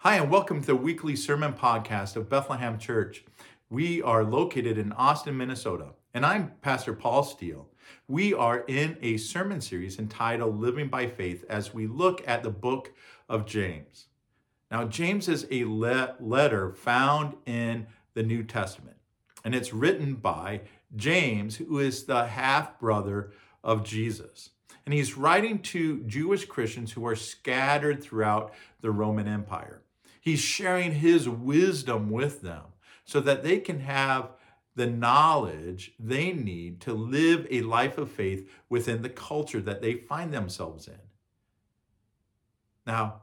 Hi, and welcome to the weekly sermon podcast of Bethlehem Church. We are located in Austin, Minnesota, and I'm Pastor Paul Steele. We are in a sermon series entitled Living by Faith as we look at the book of James. Now, James is a le- letter found in the New Testament, and it's written by James, who is the half brother of Jesus. And he's writing to Jewish Christians who are scattered throughout the Roman Empire. He's sharing his wisdom with them so that they can have the knowledge they need to live a life of faith within the culture that they find themselves in. Now,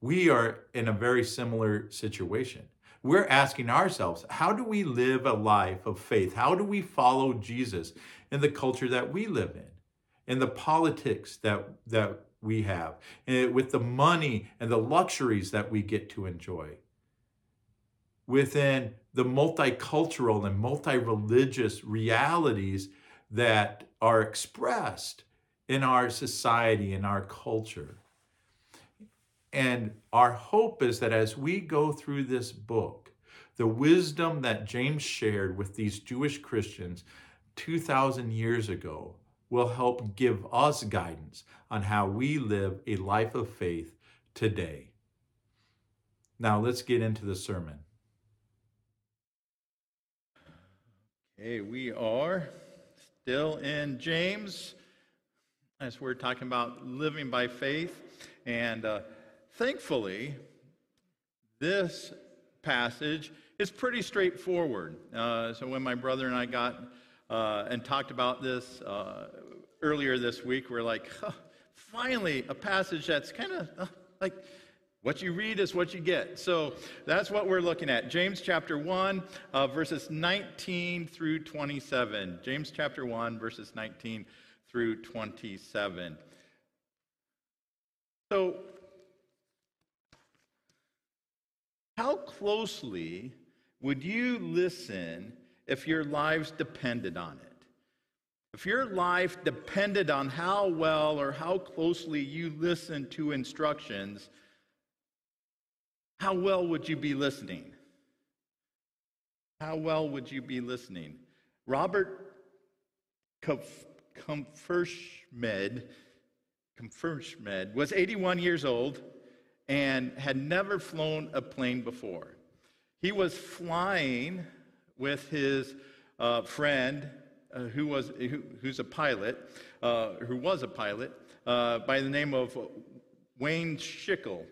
we are in a very similar situation. We're asking ourselves, how do we live a life of faith? How do we follow Jesus in the culture that we live in, in the politics that, that we have, with the money and the luxuries that we get to enjoy, within the multicultural and multi religious realities that are expressed in our society, in our culture. And our hope is that as we go through this book, the wisdom that James shared with these Jewish Christians 2,000 years ago will help give us guidance on how we live a life of faith today. Now, let's get into the sermon. Okay, we are still in James as we're talking about living by faith. And uh, thankfully, this passage is pretty straightforward. Uh, so when my brother and I got uh, and talked about this uh, earlier this week. We're like, finally, a passage that's kind of uh, like what you read is what you get. So that's what we're looking at. James chapter 1, uh, verses 19 through 27. James chapter 1, verses 19 through 27. So, how closely would you listen if your lives depended on it. If your life depended on how well or how closely you listen to instructions, how well would you be listening? How well would you be listening? Robert Comferschmed, Comferschmed was 81 years old and had never flown a plane before. He was flying with his uh, friend uh, who was who, who's a pilot, uh, who was a pilot uh, by the name of Wayne Schickel.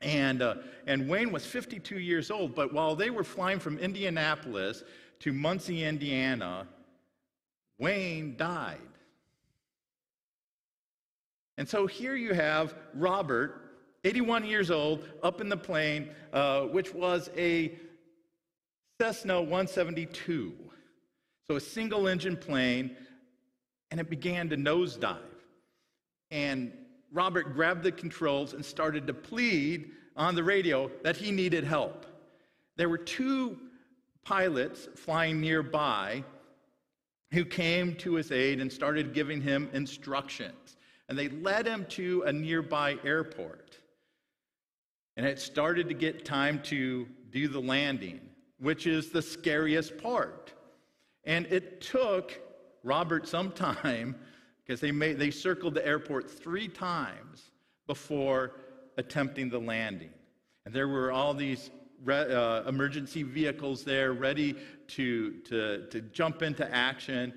And, uh, and Wayne was 52 years old, but while they were flying from Indianapolis to Muncie, Indiana, Wayne died. And so here you have Robert, 81 years old, up in the plane, uh, which was a Cessna 172. So a single engine plane, and it began to nosedive. And Robert grabbed the controls and started to plead on the radio that he needed help. There were two pilots flying nearby who came to his aid and started giving him instructions. And they led him to a nearby airport. And it started to get time to do the landing which is the scariest part. And it took Robert some time because they, made, they circled the airport three times before attempting the landing. And there were all these re, uh, emergency vehicles there ready to, to, to jump into action.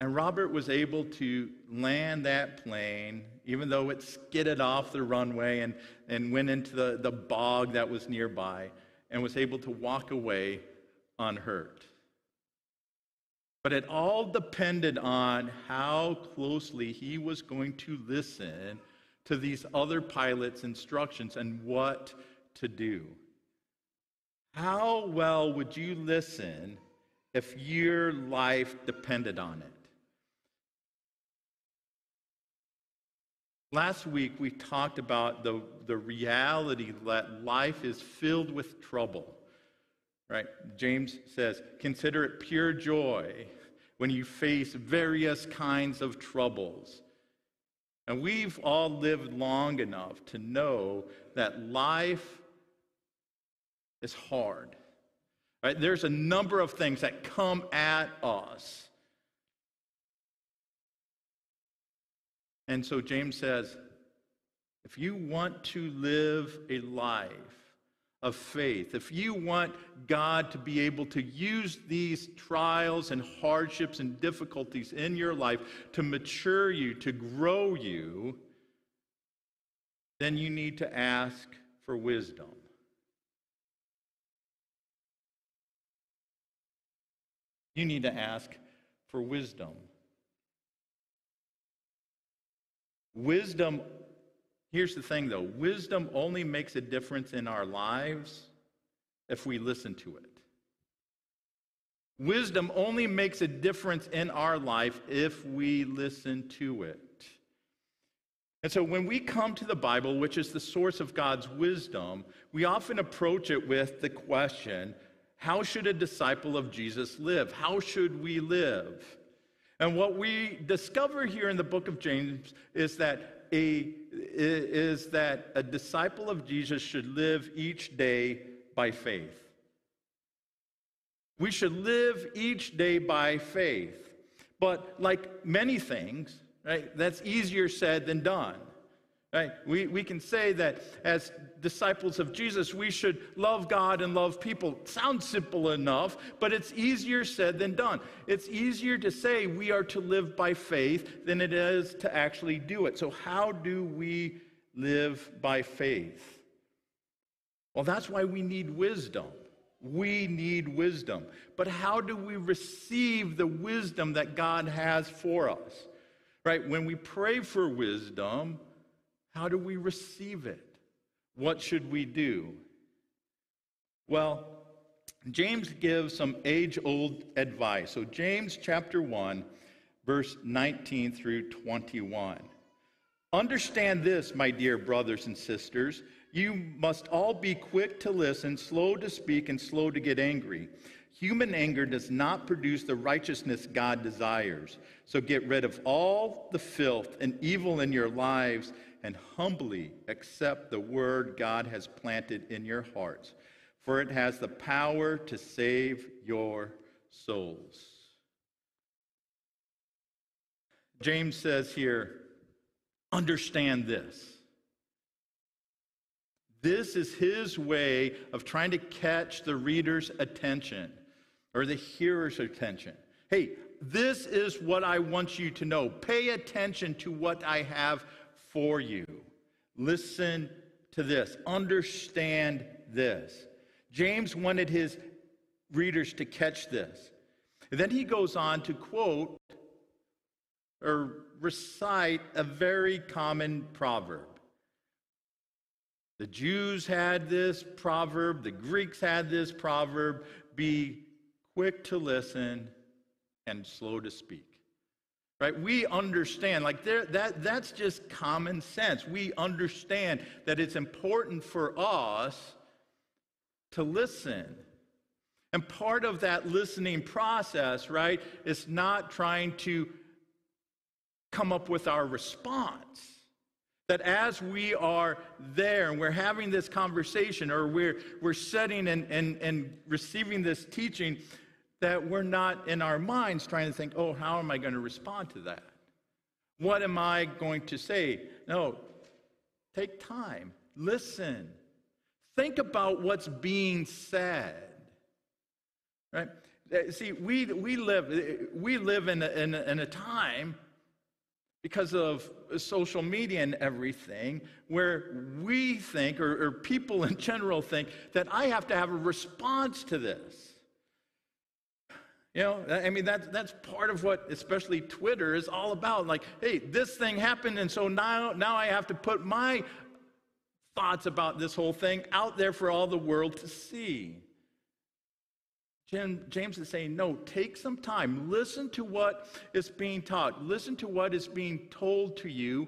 And Robert was able to land that plane, even though it skidded off the runway and, and went into the, the bog that was nearby and was able to walk away unhurt. But it all depended on how closely he was going to listen to these other pilots' instructions and what to do. How well would you listen if your life depended on it? Last week, we talked about the, the reality that life is filled with trouble. Right? James says, Consider it pure joy when you face various kinds of troubles. And we've all lived long enough to know that life is hard. Right? There's a number of things that come at us. And so James says, if you want to live a life of faith, if you want God to be able to use these trials and hardships and difficulties in your life to mature you, to grow you, then you need to ask for wisdom. You need to ask for wisdom. Wisdom Here's the thing though wisdom only makes a difference in our lives if we listen to it. Wisdom only makes a difference in our life if we listen to it. And so when we come to the Bible, which is the source of God's wisdom, we often approach it with the question how should a disciple of Jesus live? How should we live? And what we discover here in the book of James is that a, is that a disciple of Jesus should live each day by faith. We should live each day by faith. But like many things, right, that's easier said than done. Right? We, we can say that as disciples of Jesus, we should love God and love people. Sounds simple enough, but it's easier said than done. It's easier to say we are to live by faith than it is to actually do it. So, how do we live by faith? Well, that's why we need wisdom. We need wisdom. But how do we receive the wisdom that God has for us? Right? When we pray for wisdom, how do we receive it? What should we do? Well, James gives some age old advice. So, James chapter 1, verse 19 through 21. Understand this, my dear brothers and sisters. You must all be quick to listen, slow to speak, and slow to get angry. Human anger does not produce the righteousness God desires. So get rid of all the filth and evil in your lives and humbly accept the word God has planted in your hearts, for it has the power to save your souls. James says here, understand this. This is his way of trying to catch the reader's attention or the hearer's attention. Hey, this is what I want you to know. Pay attention to what I have for you. Listen to this. Understand this. James wanted his readers to catch this. And then he goes on to quote or recite a very common proverb. The Jews had this proverb, the Greeks had this proverb be quick to listen and slow to speak right? We understand like there, that that's just common sense. We understand that it's important for us to listen. And part of that listening process right is not trying to come up with our response. That as we are there and we're having this conversation or we're, we're setting and, and, and receiving this teaching that we're not in our minds trying to think, oh, how am I going to respond to that? What am I going to say? No, take time, listen, think about what's being said. Right? Uh, see, we, we live, we live in a, in, a, in a time because of social media and everything, where we think, or, or people in general think, that I have to have a response to this. You know, I mean, that's, that's part of what, especially Twitter, is all about. Like, hey, this thing happened, and so now, now I have to put my thoughts about this whole thing out there for all the world to see. Jim, James is saying, no, take some time. Listen to what is being taught. Listen to what is being told to you,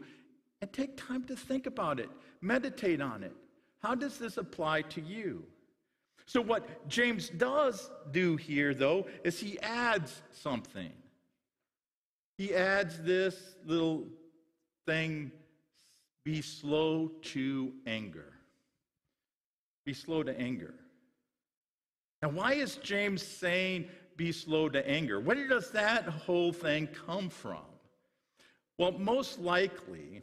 and take time to think about it. Meditate on it. How does this apply to you? So, what James does do here, though, is he adds something. He adds this little thing be slow to anger. Be slow to anger. Now, why is James saying be slow to anger? Where does that whole thing come from? Well, most likely,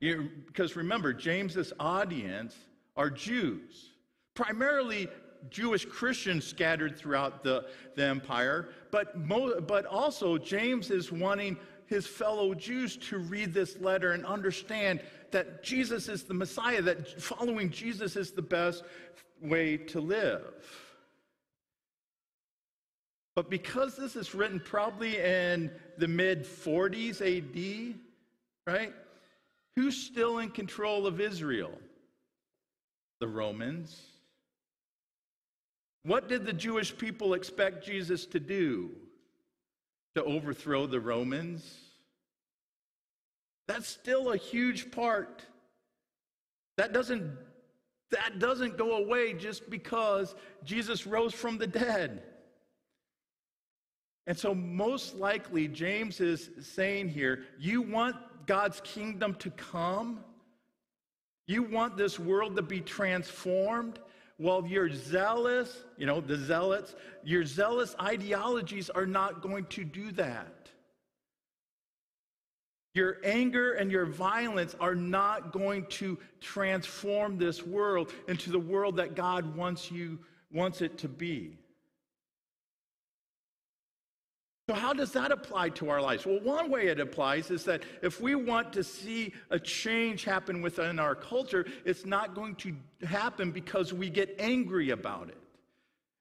because remember, James's audience are Jews, primarily Jewish Christians scattered throughout the, the empire, but, mo- but also James is wanting his fellow Jews to read this letter and understand that Jesus is the Messiah, that following Jesus is the best way to live. But because this is written probably in the mid 40s AD, right? Who's still in control of Israel? The Romans. What did the Jewish people expect Jesus to do? To overthrow the Romans? That's still a huge part. That doesn't, that doesn't go away just because Jesus rose from the dead. And so, most likely, James is saying here you want God's kingdom to come? You want this world to be transformed? Well, your zealous, you know, the zealots, your zealous ideologies are not going to do that. Your anger and your violence are not going to transform this world into the world that God wants you wants it to be. So, how does that apply to our lives? Well, one way it applies is that if we want to see a change happen within our culture, it's not going to happen because we get angry about it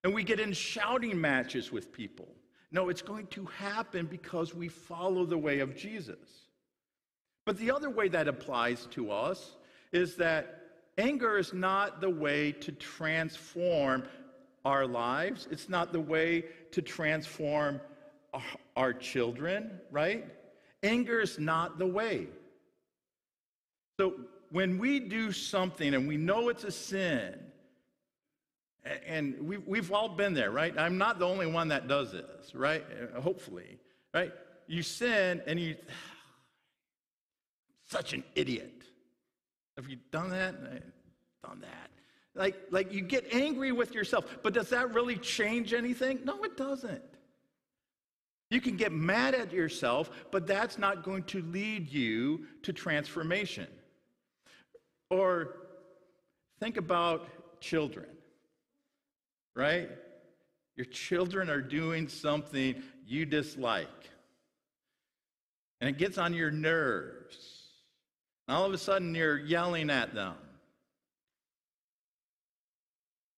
and we get in shouting matches with people. No, it's going to happen because we follow the way of Jesus. But the other way that applies to us is that anger is not the way to transform our lives, it's not the way to transform our children, right? Anger is not the way. So when we do something and we know it's a sin, and we, we've all been there, right? I'm not the only one that does this, right? Uh, hopefully, right? You sin and you, such an idiot. Have you done that? Done that. Like, like you get angry with yourself, but does that really change anything? No, it doesn't. You can get mad at yourself, but that's not going to lead you to transformation. Or think about children, right? Your children are doing something you dislike, and it gets on your nerves. And all of a sudden, you're yelling at them.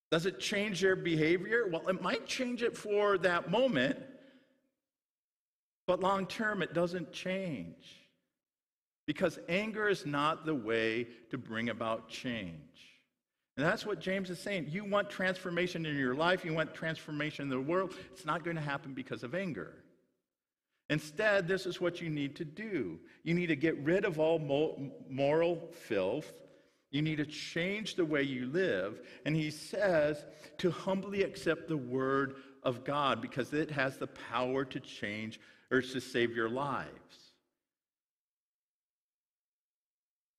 Does it change their behavior? Well, it might change it for that moment. But long term, it doesn't change. Because anger is not the way to bring about change. And that's what James is saying. You want transformation in your life, you want transformation in the world. It's not going to happen because of anger. Instead, this is what you need to do you need to get rid of all moral filth. You need to change the way you live. And he says to humbly accept the word of God because it has the power to change or to save your lives.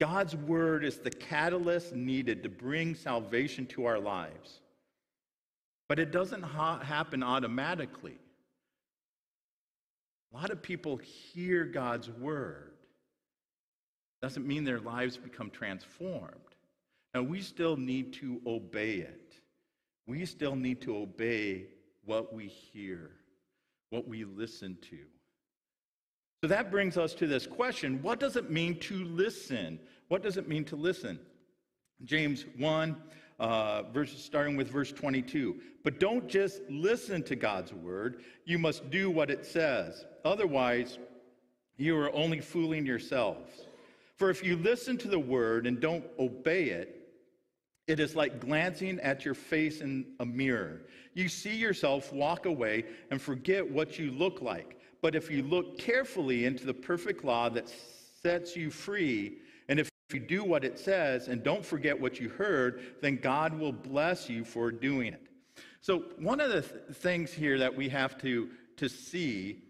God's word is the catalyst needed to bring salvation to our lives. But it doesn't ha- happen automatically. A lot of people hear God's word. Doesn't mean their lives become transformed. Now, we still need to obey it. We still need to obey what we hear, what we listen to. So that brings us to this question what does it mean to listen? What does it mean to listen? James 1, uh, verse, starting with verse 22. But don't just listen to God's word, you must do what it says. Otherwise, you are only fooling yourselves. For if you listen to the word and don't obey it, it is like glancing at your face in a mirror. You see yourself walk away and forget what you look like. But if you look carefully into the perfect law that sets you free, and if you do what it says and don't forget what you heard, then God will bless you for doing it. So, one of the th- things here that we have to, to see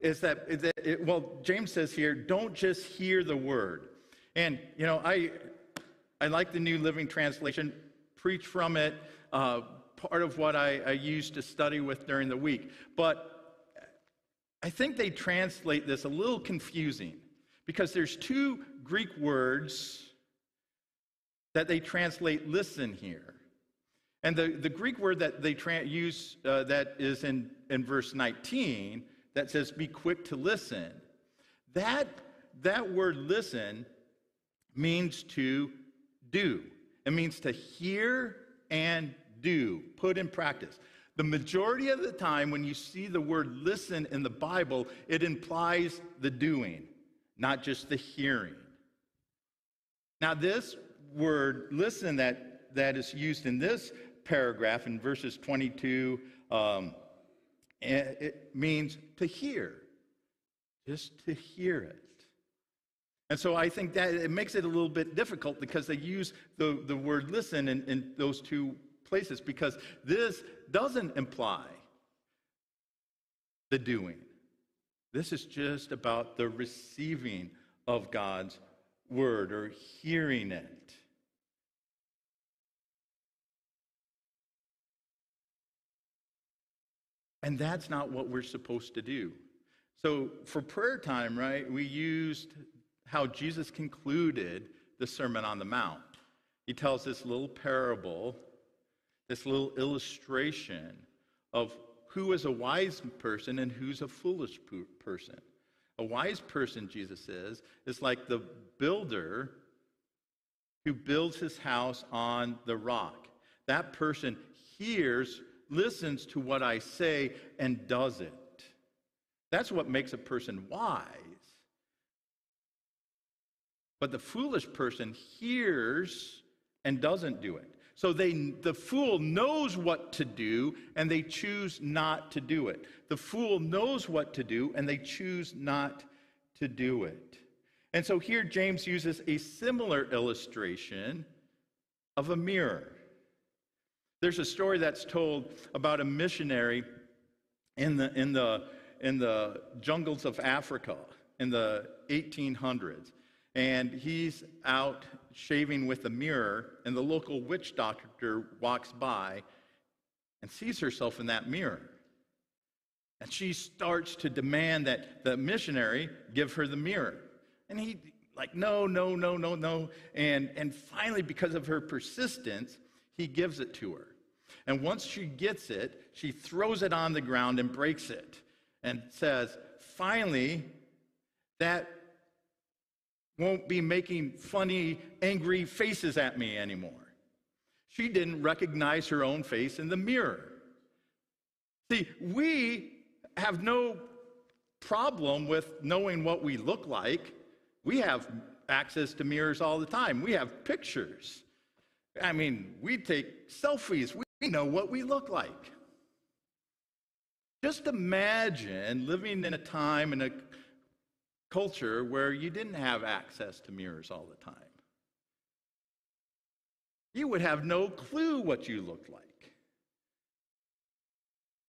is that, is that it, well, James says here, don't just hear the word. And, you know, I, I like the New Living Translation, preach from it, uh, part of what I, I used to study with during the week. But I think they translate this a little confusing because there's two Greek words that they translate listen here. And the, the Greek word that they tra- use uh, that is in, in verse 19 that says be quick to listen, that, that word listen means to do. It means to hear and do, put in practice. The majority of the time, when you see the word listen in the Bible, it implies the doing, not just the hearing. Now, this word listen that, that is used in this paragraph in verses 22 um, it means to hear, just to hear it. And so I think that it makes it a little bit difficult because they use the, the word listen in, in those two places because this doesn't imply the doing. This is just about the receiving of God's word or hearing it. And that's not what we're supposed to do. So for prayer time, right, we used how Jesus concluded the Sermon on the Mount. He tells this little parable, this little illustration of who is a wise person and who's a foolish person. A wise person, Jesus says, is like the builder who builds his house on the rock. That person hears listens to what I say and does it. That's what makes a person wise. But the foolish person hears and doesn't do it. So they, the fool knows what to do and they choose not to do it. The fool knows what to do and they choose not to do it. And so here James uses a similar illustration of a mirror. There's a story that's told about a missionary in the, in the, in the jungles of Africa in the 1800s. And he's out shaving with a mirror, and the local witch doctor walks by and sees herself in that mirror. And she starts to demand that the missionary give her the mirror. And he, like, no, no, no, no, no. And, and finally, because of her persistence, he gives it to her. And once she gets it, she throws it on the ground and breaks it and says, finally, that won't be making funny, angry faces at me anymore. She didn't recognize her own face in the mirror. See, we have no problem with knowing what we look like. We have access to mirrors all the time. We have pictures. I mean, we take selfies. We know what we look like. Just imagine living in a time in a culture where you didn't have access to mirrors all the time. You would have no clue what you looked like.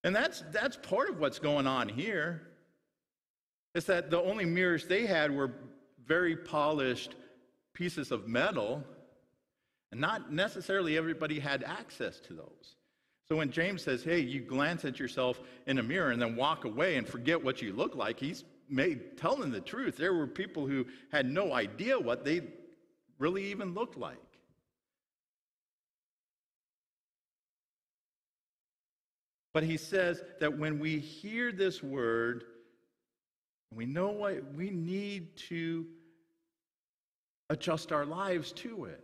And that's, that's part of what's going on here. Is that the only mirrors they had were very polished pieces of metal and not necessarily everybody had access to those. So when James says, hey, you glance at yourself in a mirror and then walk away and forget what you look like, he's made telling the truth. There were people who had no idea what they really even looked like. But he says that when we hear this word, we know what we need to adjust our lives to it.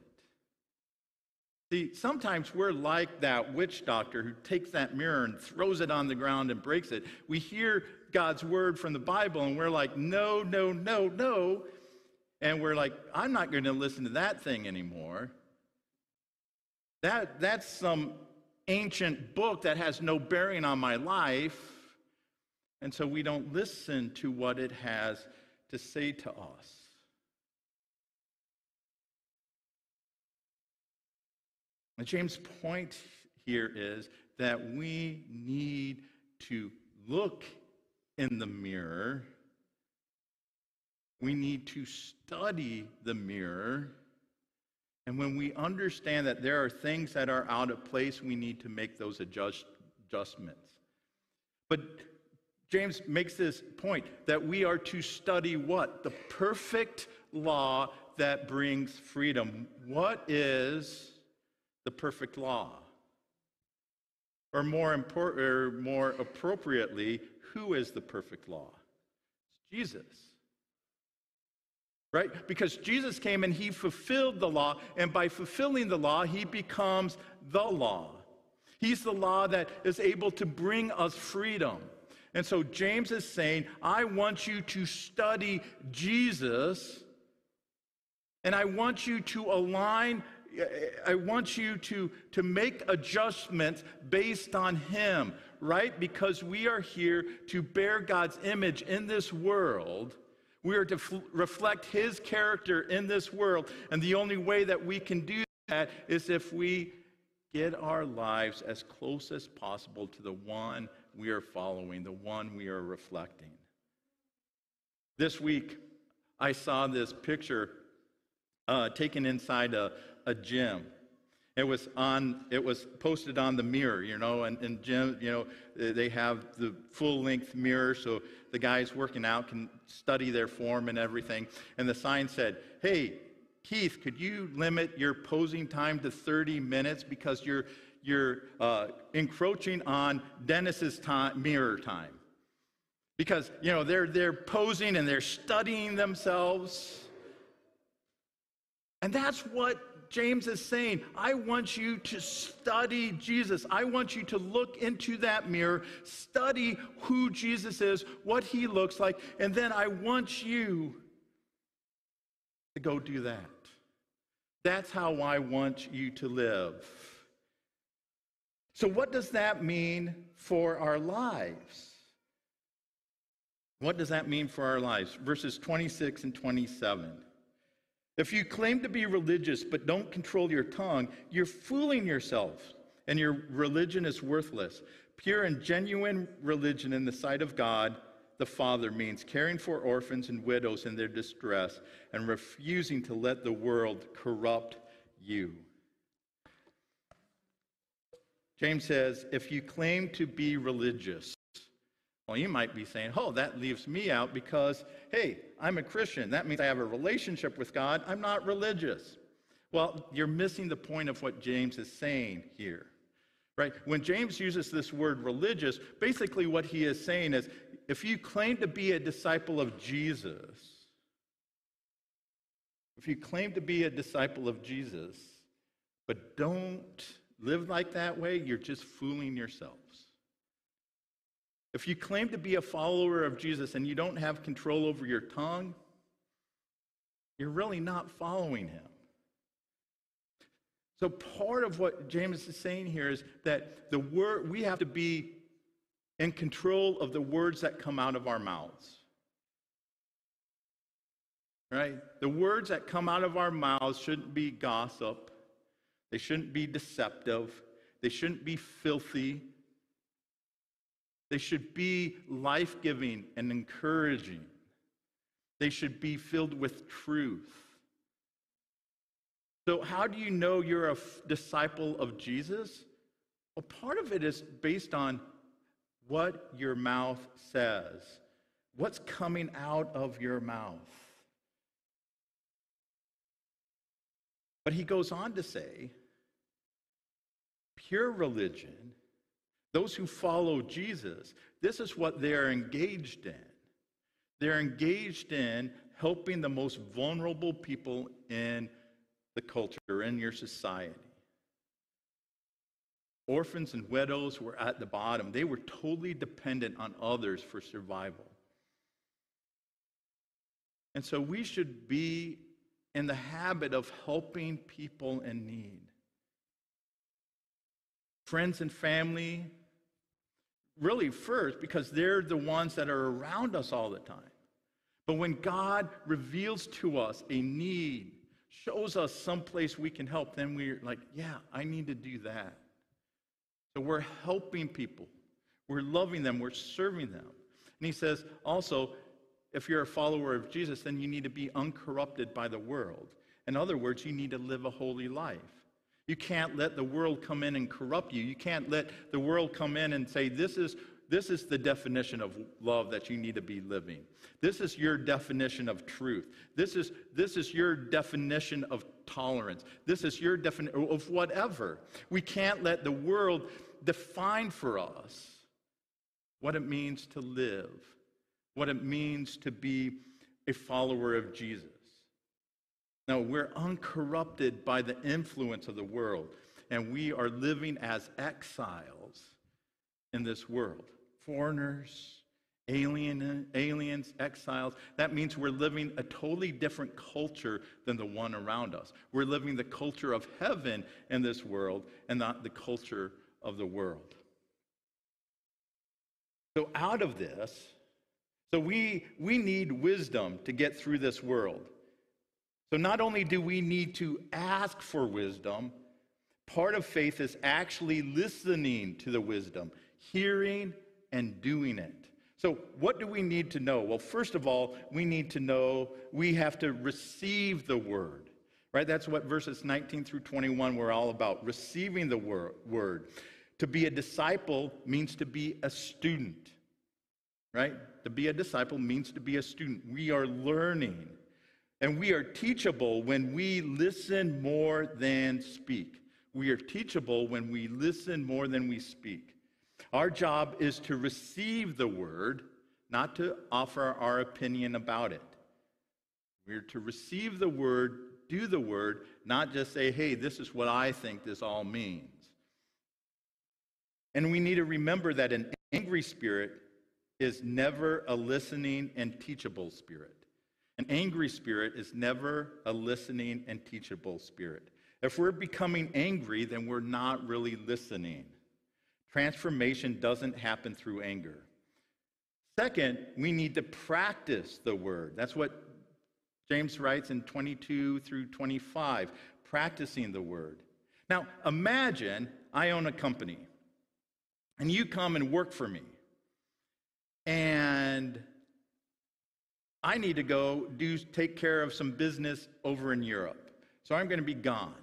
See, sometimes we're like that witch doctor who takes that mirror and throws it on the ground and breaks it. We hear God's word from the Bible and we're like, no, no, no, no. And we're like, I'm not going to listen to that thing anymore. That, that's some ancient book that has no bearing on my life. And so we don't listen to what it has to say to us. And James' point here is that we need to look in the mirror. We need to study the mirror. And when we understand that there are things that are out of place, we need to make those adjust, adjustments. But James makes this point that we are to study what? The perfect law that brings freedom. What is the perfect law? Or more, important, or more appropriately, who is the perfect law? It's Jesus. Right? Because Jesus came and he fulfilled the law, and by fulfilling the law, he becomes the law. He's the law that is able to bring us freedom. And so James is saying, I want you to study Jesus, and I want you to align, I want you to, to make adjustments based on him, right? Because we are here to bear God's image in this world. We are to f- reflect his character in this world. And the only way that we can do that is if we get our lives as close as possible to the one we are following, the one we are reflecting. This week, I saw this picture uh, taken inside a, a gym. It was on. It was posted on the mirror, you know, and, and gym, you know, they have the full-length mirror, so the guys working out can study their form and everything. And the sign said, "Hey, Keith, could you limit your posing time to 30 minutes because you're you're uh, encroaching on Dennis's time, mirror time. Because, you know, they're, they're posing and they're studying themselves. And that's what James is saying. I want you to study Jesus. I want you to look into that mirror, study who Jesus is, what he looks like, and then I want you to go do that. That's how I want you to live. So, what does that mean for our lives? What does that mean for our lives? Verses 26 and 27. If you claim to be religious but don't control your tongue, you're fooling yourself, and your religion is worthless. Pure and genuine religion in the sight of God the Father means caring for orphans and widows in their distress and refusing to let the world corrupt you. James says, if you claim to be religious, well, you might be saying, oh, that leaves me out because, hey, I'm a Christian. That means I have a relationship with God. I'm not religious. Well, you're missing the point of what James is saying here, right? When James uses this word religious, basically what he is saying is if you claim to be a disciple of Jesus, if you claim to be a disciple of Jesus, but don't live like that way, you're just fooling yourselves. If you claim to be a follower of Jesus and you don't have control over your tongue, you're really not following him. So part of what James is saying here is that the word we have to be in control of the words that come out of our mouths. Right? The words that come out of our mouths shouldn't be gossip. They shouldn't be deceptive. They shouldn't be filthy. They should be life giving and encouraging. They should be filled with truth. So, how do you know you're a f- disciple of Jesus? Well, part of it is based on what your mouth says, what's coming out of your mouth. But he goes on to say pure religion, those who follow Jesus, this is what they're engaged in. They're engaged in helping the most vulnerable people in the culture, in your society. Orphans and widows were at the bottom. They were totally dependent on others for survival. And so we should be in the habit of helping people in need friends and family, really first, because they're the ones that are around us all the time. But when God reveals to us a need, shows us someplace we can help, then we're like, yeah, I need to do that. So we're helping people, we're loving them, we're serving them. And he says also, if you're a follower of Jesus, then you need to be uncorrupted by the world. In other words, you need to live a holy life. You can't let the world come in and corrupt you. You can't let the world come in and say, this is, this is the definition of love that you need to be living. This is your definition of truth. This is, this is your definition of tolerance. This is your definition of whatever. We can't let the world define for us what it means to live, what it means to be a follower of Jesus. No, we're uncorrupted by the influence of the world, and we are living as exiles in this world. Foreigners, alien, aliens, exiles. That means we're living a totally different culture than the one around us. We're living the culture of heaven in this world and not the culture of the world. So, out of this, so we, we need wisdom to get through this world. So, not only do we need to ask for wisdom, part of faith is actually listening to the wisdom, hearing and doing it. So, what do we need to know? Well, first of all, we need to know we have to receive the word, right? That's what verses 19 through 21 were all about receiving the word. To be a disciple means to be a student, right? To be a disciple means to be a student. We are learning. And we are teachable when we listen more than speak. We are teachable when we listen more than we speak. Our job is to receive the word, not to offer our opinion about it. We're to receive the word, do the word, not just say, hey, this is what I think this all means. And we need to remember that an angry spirit is never a listening and teachable spirit. An angry spirit is never a listening and teachable spirit. If we're becoming angry, then we're not really listening. Transformation doesn't happen through anger. Second, we need to practice the word. That's what James writes in 22 through 25, practicing the word. Now, imagine I own a company and you come and work for me. And I need to go do take care of some business over in Europe. So I'm going to be gone.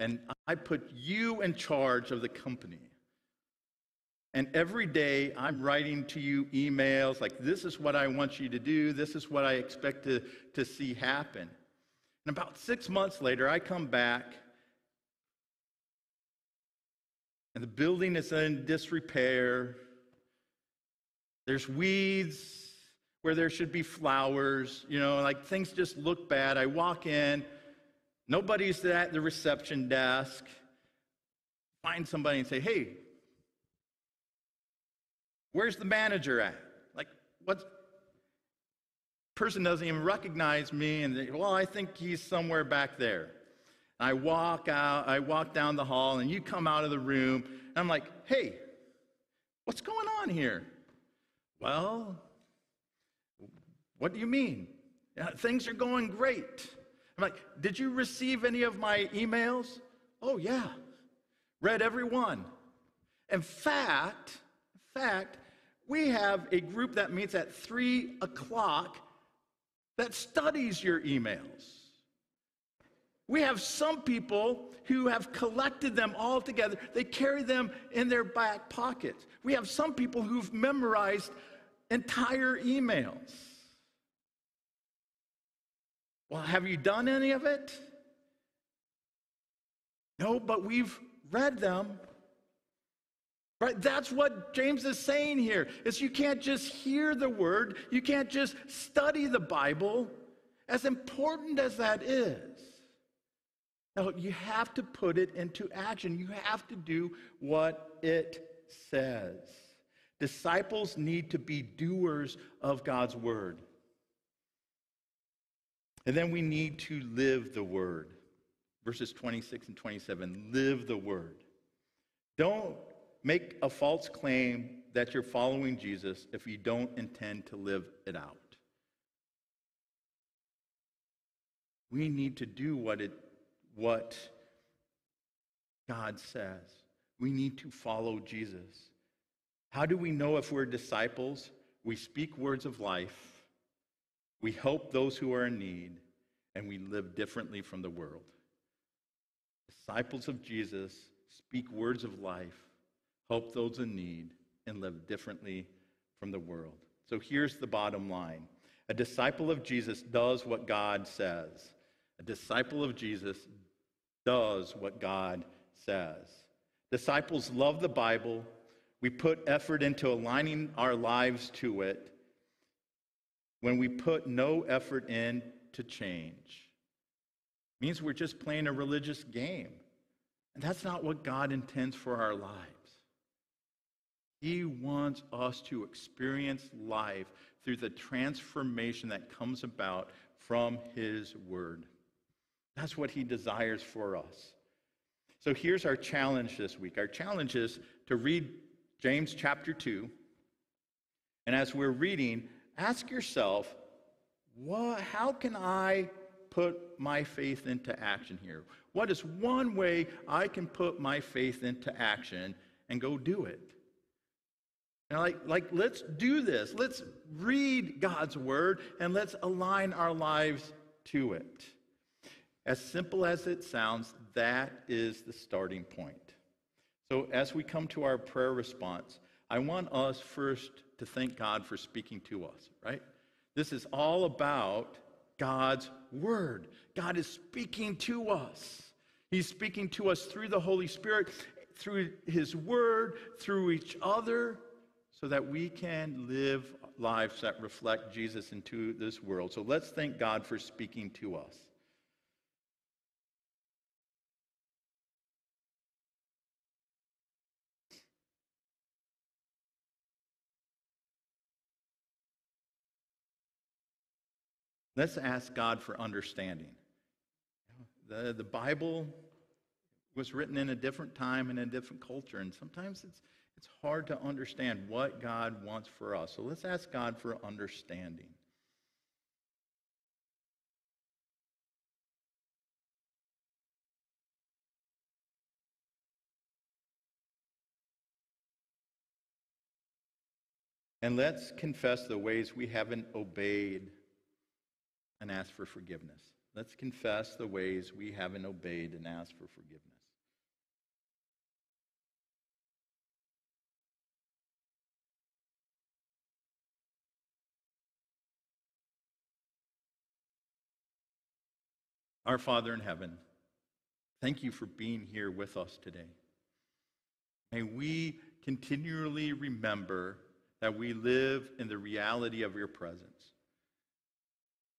And I put you in charge of the company. And every day I'm writing to you emails like, this is what I want you to do, this is what I expect to, to see happen. And about six months later, I come back and the building is in disrepair. There's weeds where there should be flowers, you know, like things just look bad. I walk in, nobody's at the reception desk. Find somebody and say, hey, where's the manager at? Like, what? Person doesn't even recognize me, and they, well, I think he's somewhere back there. I walk out, I walk down the hall, and you come out of the room, and I'm like, hey, what's going on here? Well, what do you mean? Things are going great. I'm like, did you receive any of my emails? Oh, yeah. Read every one. In fact, in fact, we have a group that meets at three o'clock that studies your emails. We have some people who have collected them all together. They carry them in their back pockets. We have some people who've memorized entire emails. Well, have you done any of it? No, but we've read them. Right? That's what James is saying here. Is you can't just hear the word, you can't just study the Bible, as important as that is. Now, you have to put it into action. You have to do what it says. Disciples need to be doers of God's word. And then we need to live the word. Verses 26 and 27 live the word. Don't make a false claim that you're following Jesus if you don't intend to live it out. We need to do what it what God says. We need to follow Jesus. How do we know if we're disciples? we speak words of life, we help those who are in need, and we live differently from the world. Disciples of Jesus speak words of life, help those in need, and live differently from the world. So here's the bottom line a disciple of Jesus does what God says. A disciple of Jesus does what God says. Disciples love the Bible. We put effort into aligning our lives to it when we put no effort in to change. It means we're just playing a religious game. And that's not what God intends for our lives. He wants us to experience life through the transformation that comes about from His Word. That's what He desires for us. So here's our challenge this week. Our challenge is to read James chapter 2. And as we're reading, ask yourself, what, how can I put my faith into action here? What is one way I can put my faith into action and go do it? And like, like, let's do this. Let's read God's word and let's align our lives to it. As simple as it sounds, that is the starting point. So, as we come to our prayer response, I want us first to thank God for speaking to us, right? This is all about God's word. God is speaking to us. He's speaking to us through the Holy Spirit, through his word, through each other, so that we can live lives that reflect Jesus into this world. So let's thank God for speaking to us. Let's ask God for understanding. The, the Bible was written in a different time and a different culture, and sometimes it's, it's hard to understand what God wants for us. So let's ask God for understanding. And let's confess the ways we haven't obeyed and ask for forgiveness. Let's confess the ways we haven't obeyed and ask for forgiveness. Our Father in heaven, thank you for being here with us today. May we continually remember that we live in the reality of your presence.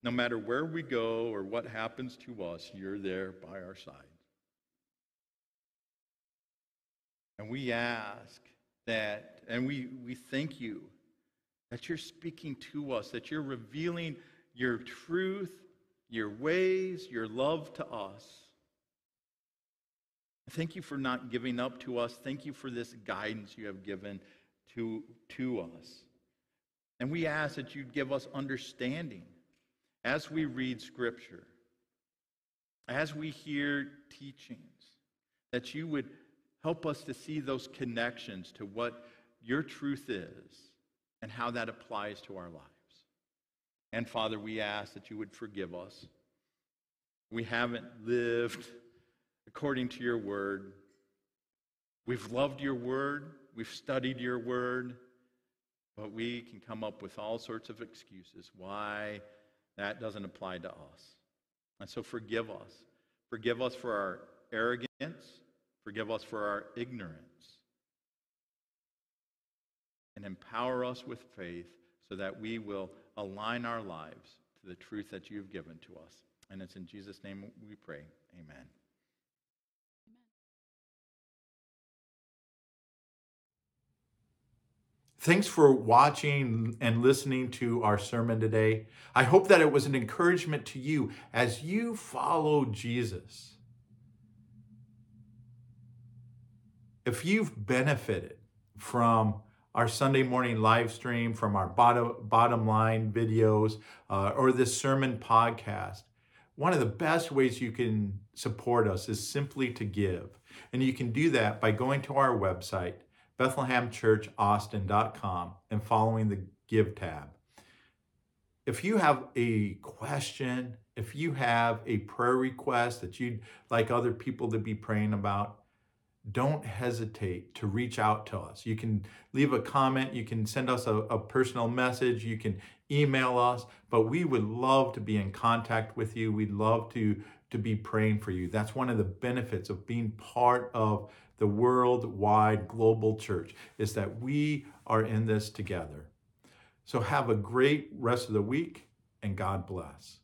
No matter where we go or what happens to us, you're there by our side. And we ask that, and we, we thank you that you're speaking to us, that you're revealing your truth, your ways, your love to us. Thank you for not giving up to us. Thank you for this guidance you have given to, to us. And we ask that you give us understanding as we read Scripture, as we hear teachings, that you would help us to see those connections to what your truth is and how that applies to our lives. And Father, we ask that you would forgive us. We haven't lived according to your word. We've loved your word, we've studied your word, but we can come up with all sorts of excuses why that doesn't apply to us. And so forgive us. Forgive us for our arrogance. Forgive us for our ignorance. And empower us with faith so that we will align our lives to the truth that you've given to us. And it's in Jesus' name we pray. Amen. Thanks for watching and listening to our sermon today. I hope that it was an encouragement to you as you follow Jesus. If you've benefited from our Sunday morning live stream, from our bottom, bottom line videos, uh, or this sermon podcast, one of the best ways you can support us is simply to give. And you can do that by going to our website, BethlehemChurchAustin.com and following the Give tab. If you have a question, if you have a prayer request that you'd like other people to be praying about, don't hesitate to reach out to us. You can leave a comment, you can send us a, a, personal message, you can email us, but we would love to be in contact with you. We'd love to, to be praying for you. That's one of the benefits of being part of the worldwide global church is that we are in this together. So have a great rest of the week and God bless.